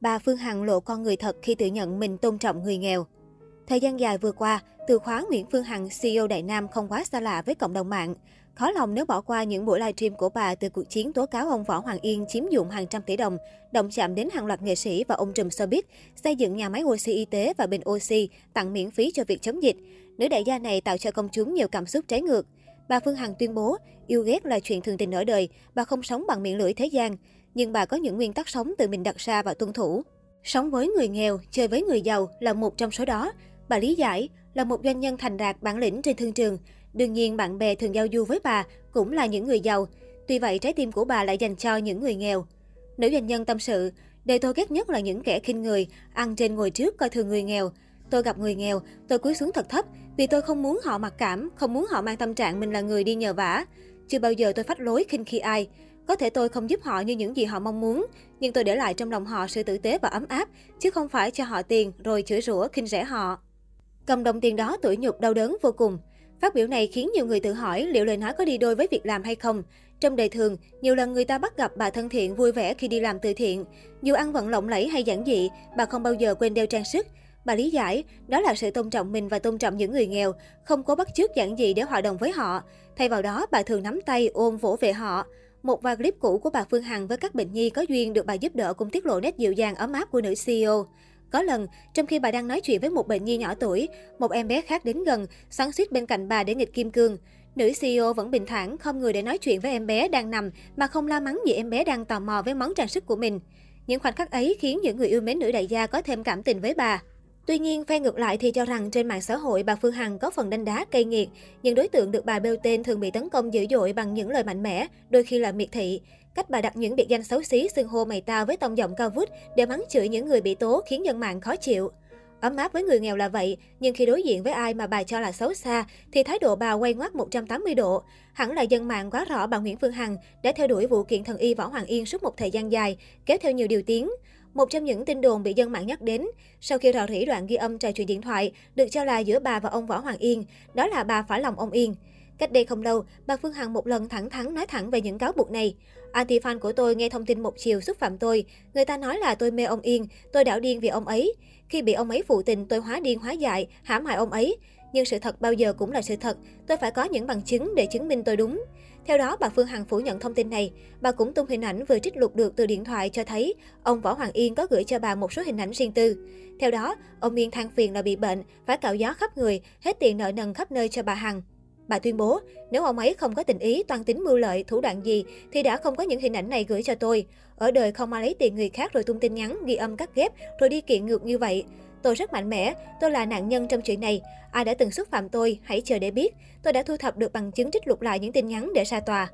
Bà Phương Hằng lộ con người thật khi tự nhận mình tôn trọng người nghèo. Thời gian dài vừa qua, từ khóa Nguyễn Phương Hằng, CEO Đại Nam không quá xa lạ với cộng đồng mạng. Khó lòng nếu bỏ qua những buổi livestream của bà từ cuộc chiến tố cáo ông Võ Hoàng Yên chiếm dụng hàng trăm tỷ đồng, động chạm đến hàng loạt nghệ sĩ và ông trùm showbiz, xây dựng nhà máy oxy y tế và bình oxy, tặng miễn phí cho việc chống dịch. Nữ đại gia này tạo cho công chúng nhiều cảm xúc trái ngược. Bà Phương Hằng tuyên bố, yêu ghét là chuyện thường tình ở đời, bà không sống bằng miệng lưỡi thế gian. Nhưng bà có những nguyên tắc sống tự mình đặt ra và tuân thủ. Sống với người nghèo, chơi với người giàu là một trong số đó. Bà lý giải, là một doanh nhân thành đạt bản lĩnh trên thương trường. Đương nhiên bạn bè thường giao du với bà cũng là những người giàu. Tuy vậy trái tim của bà lại dành cho những người nghèo. Nữ doanh nhân tâm sự, đề tôi ghét nhất là những kẻ khinh người, ăn trên ngồi trước coi thường người nghèo. Tôi gặp người nghèo, tôi cúi xuống thật thấp vì tôi không muốn họ mặc cảm, không muốn họ mang tâm trạng mình là người đi nhờ vả. Chưa bao giờ tôi phát lối khinh khi ai. Có thể tôi không giúp họ như những gì họ mong muốn, nhưng tôi để lại trong lòng họ sự tử tế và ấm áp, chứ không phải cho họ tiền rồi chửi rủa khinh rẻ họ. Cầm đồng tiền đó tuổi nhục đau đớn vô cùng. Phát biểu này khiến nhiều người tự hỏi liệu lời nói có đi đôi với việc làm hay không. Trong đời thường, nhiều lần người ta bắt gặp bà thân thiện vui vẻ khi đi làm từ thiện. Dù ăn vận lộng lẫy hay giản dị, bà không bao giờ quên đeo trang sức. Bà lý giải, đó là sự tôn trọng mình và tôn trọng những người nghèo, không có bắt chước giản dị để hòa đồng với họ. Thay vào đó, bà thường nắm tay ôm vỗ về họ. Một vài clip cũ của bà Phương Hằng với các bệnh nhi có duyên được bà giúp đỡ cũng tiết lộ nét dịu dàng ấm áp của nữ CEO. Có lần, trong khi bà đang nói chuyện với một bệnh nhi nhỏ tuổi, một em bé khác đến gần, xoắn suýt bên cạnh bà để nghịch kim cương. Nữ CEO vẫn bình thản, không người để nói chuyện với em bé đang nằm mà không la mắng vì em bé đang tò mò với món trang sức của mình. Những khoảnh khắc ấy khiến những người yêu mến nữ đại gia có thêm cảm tình với bà. Tuy nhiên, phe ngược lại thì cho rằng trên mạng xã hội bà Phương Hằng có phần đánh đá cây nghiệt. Những đối tượng được bà bêu tên thường bị tấn công dữ dội bằng những lời mạnh mẽ, đôi khi là miệt thị. Cách bà đặt những biệt danh xấu xí xưng hô mày tao với tông giọng cao vút để mắng chửi những người bị tố khiến dân mạng khó chịu. Ấm áp với người nghèo là vậy, nhưng khi đối diện với ai mà bà cho là xấu xa, thì thái độ bà quay ngoắt 180 độ. Hẳn là dân mạng quá rõ bà Nguyễn Phương Hằng đã theo đuổi vụ kiện thần y Võ Hoàng Yên suốt một thời gian dài, kéo theo nhiều điều tiếng. Một trong những tin đồn bị dân mạng nhắc đến, sau khi rò rỉ đoạn ghi âm trò chuyện điện thoại, được cho là giữa bà và ông Võ Hoàng Yên, đó là bà phải lòng ông Yên. Cách đây không lâu, bà Phương Hằng một lần thẳng thắn nói thẳng về những cáo buộc này. Anti-fan của tôi nghe thông tin một chiều xúc phạm tôi. Người ta nói là tôi mê ông Yên, tôi đảo điên vì ông ấy. Khi bị ông ấy phụ tình, tôi hóa điên hóa dại, hãm hại ông ấy. Nhưng sự thật bao giờ cũng là sự thật, tôi phải có những bằng chứng để chứng minh tôi đúng. Theo đó, bà Phương Hằng phủ nhận thông tin này. Bà cũng tung hình ảnh vừa trích lục được từ điện thoại cho thấy ông Võ Hoàng Yên có gửi cho bà một số hình ảnh riêng tư. Theo đó, ông Yên than phiền là bị bệnh, phải cạo gió khắp người, hết tiền nợ nần khắp nơi cho bà Hằng. Bà tuyên bố, nếu ông ấy không có tình ý, toan tính mưu lợi, thủ đoạn gì, thì đã không có những hình ảnh này gửi cho tôi. Ở đời không ai lấy tiền người khác rồi tung tin nhắn, ghi âm cắt ghép, rồi đi kiện ngược như vậy. Tôi rất mạnh mẽ, tôi là nạn nhân trong chuyện này. Ai đã từng xúc phạm tôi, hãy chờ để biết. Tôi đã thu thập được bằng chứng trích lục lại những tin nhắn để ra tòa.